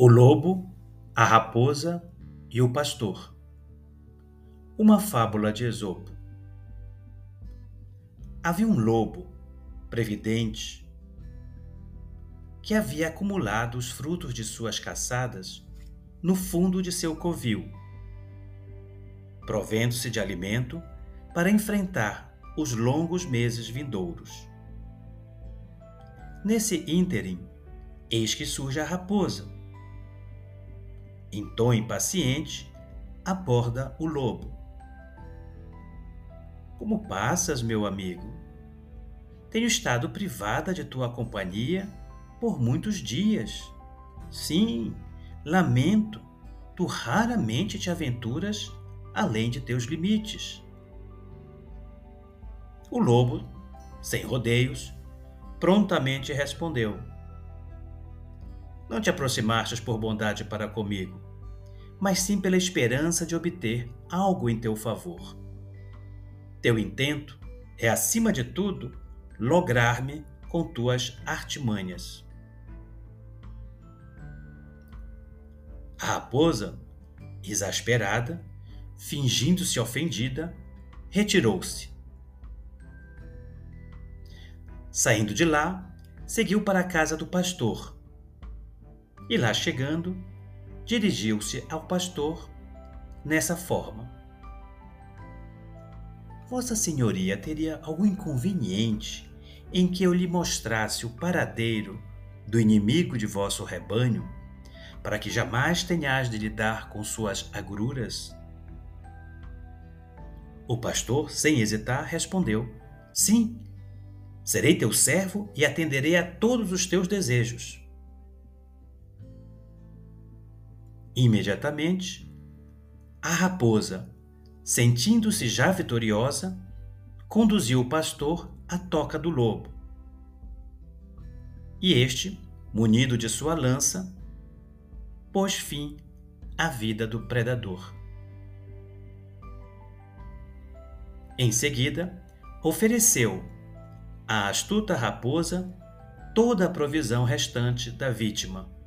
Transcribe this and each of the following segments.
O lobo, a raposa e o pastor. Uma fábula de Esopo. Havia um lobo, previdente, que havia acumulado os frutos de suas caçadas no fundo de seu covil, provendo-se de alimento para enfrentar os longos meses vindouros. Nesse ínterim, eis que surge a raposa em tom impaciente, aborda o lobo. Como passas, meu amigo? Tenho estado privada de tua companhia por muitos dias. Sim, lamento, tu raramente te aventuras além de teus limites. O lobo, sem rodeios, prontamente respondeu: não te aproximastes por bondade para comigo, mas sim pela esperança de obter algo em teu favor. Teu intento é, acima de tudo, lograr-me com tuas artimanhas. A raposa, exasperada, fingindo-se ofendida, retirou-se. Saindo de lá, seguiu para a casa do pastor e lá chegando, dirigiu-se ao pastor nessa forma: Vossa Senhoria teria algum inconveniente em que eu lhe mostrasse o paradeiro do inimigo de vosso rebanho, para que jamais tenhais de lidar com suas agruras? O pastor, sem hesitar, respondeu: Sim, serei teu servo e atenderei a todos os teus desejos. Imediatamente, a raposa, sentindo-se já vitoriosa, conduziu o pastor à toca do lobo. E este, munido de sua lança, pôs fim à vida do predador. Em seguida, ofereceu à astuta raposa toda a provisão restante da vítima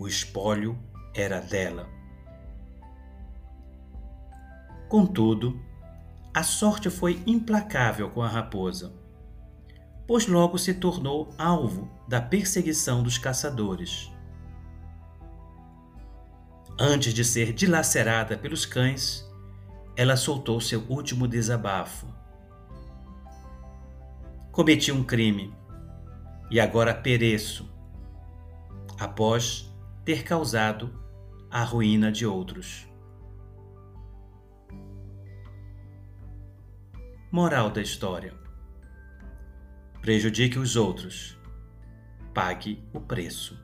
o espólio era dela. Contudo, a sorte foi implacável com a raposa, pois logo se tornou alvo da perseguição dos caçadores. Antes de ser dilacerada pelos cães, ela soltou seu último desabafo. Cometi um crime e agora pereço. Após ter causado a ruína de outros. Moral da história: prejudique os outros, pague o preço.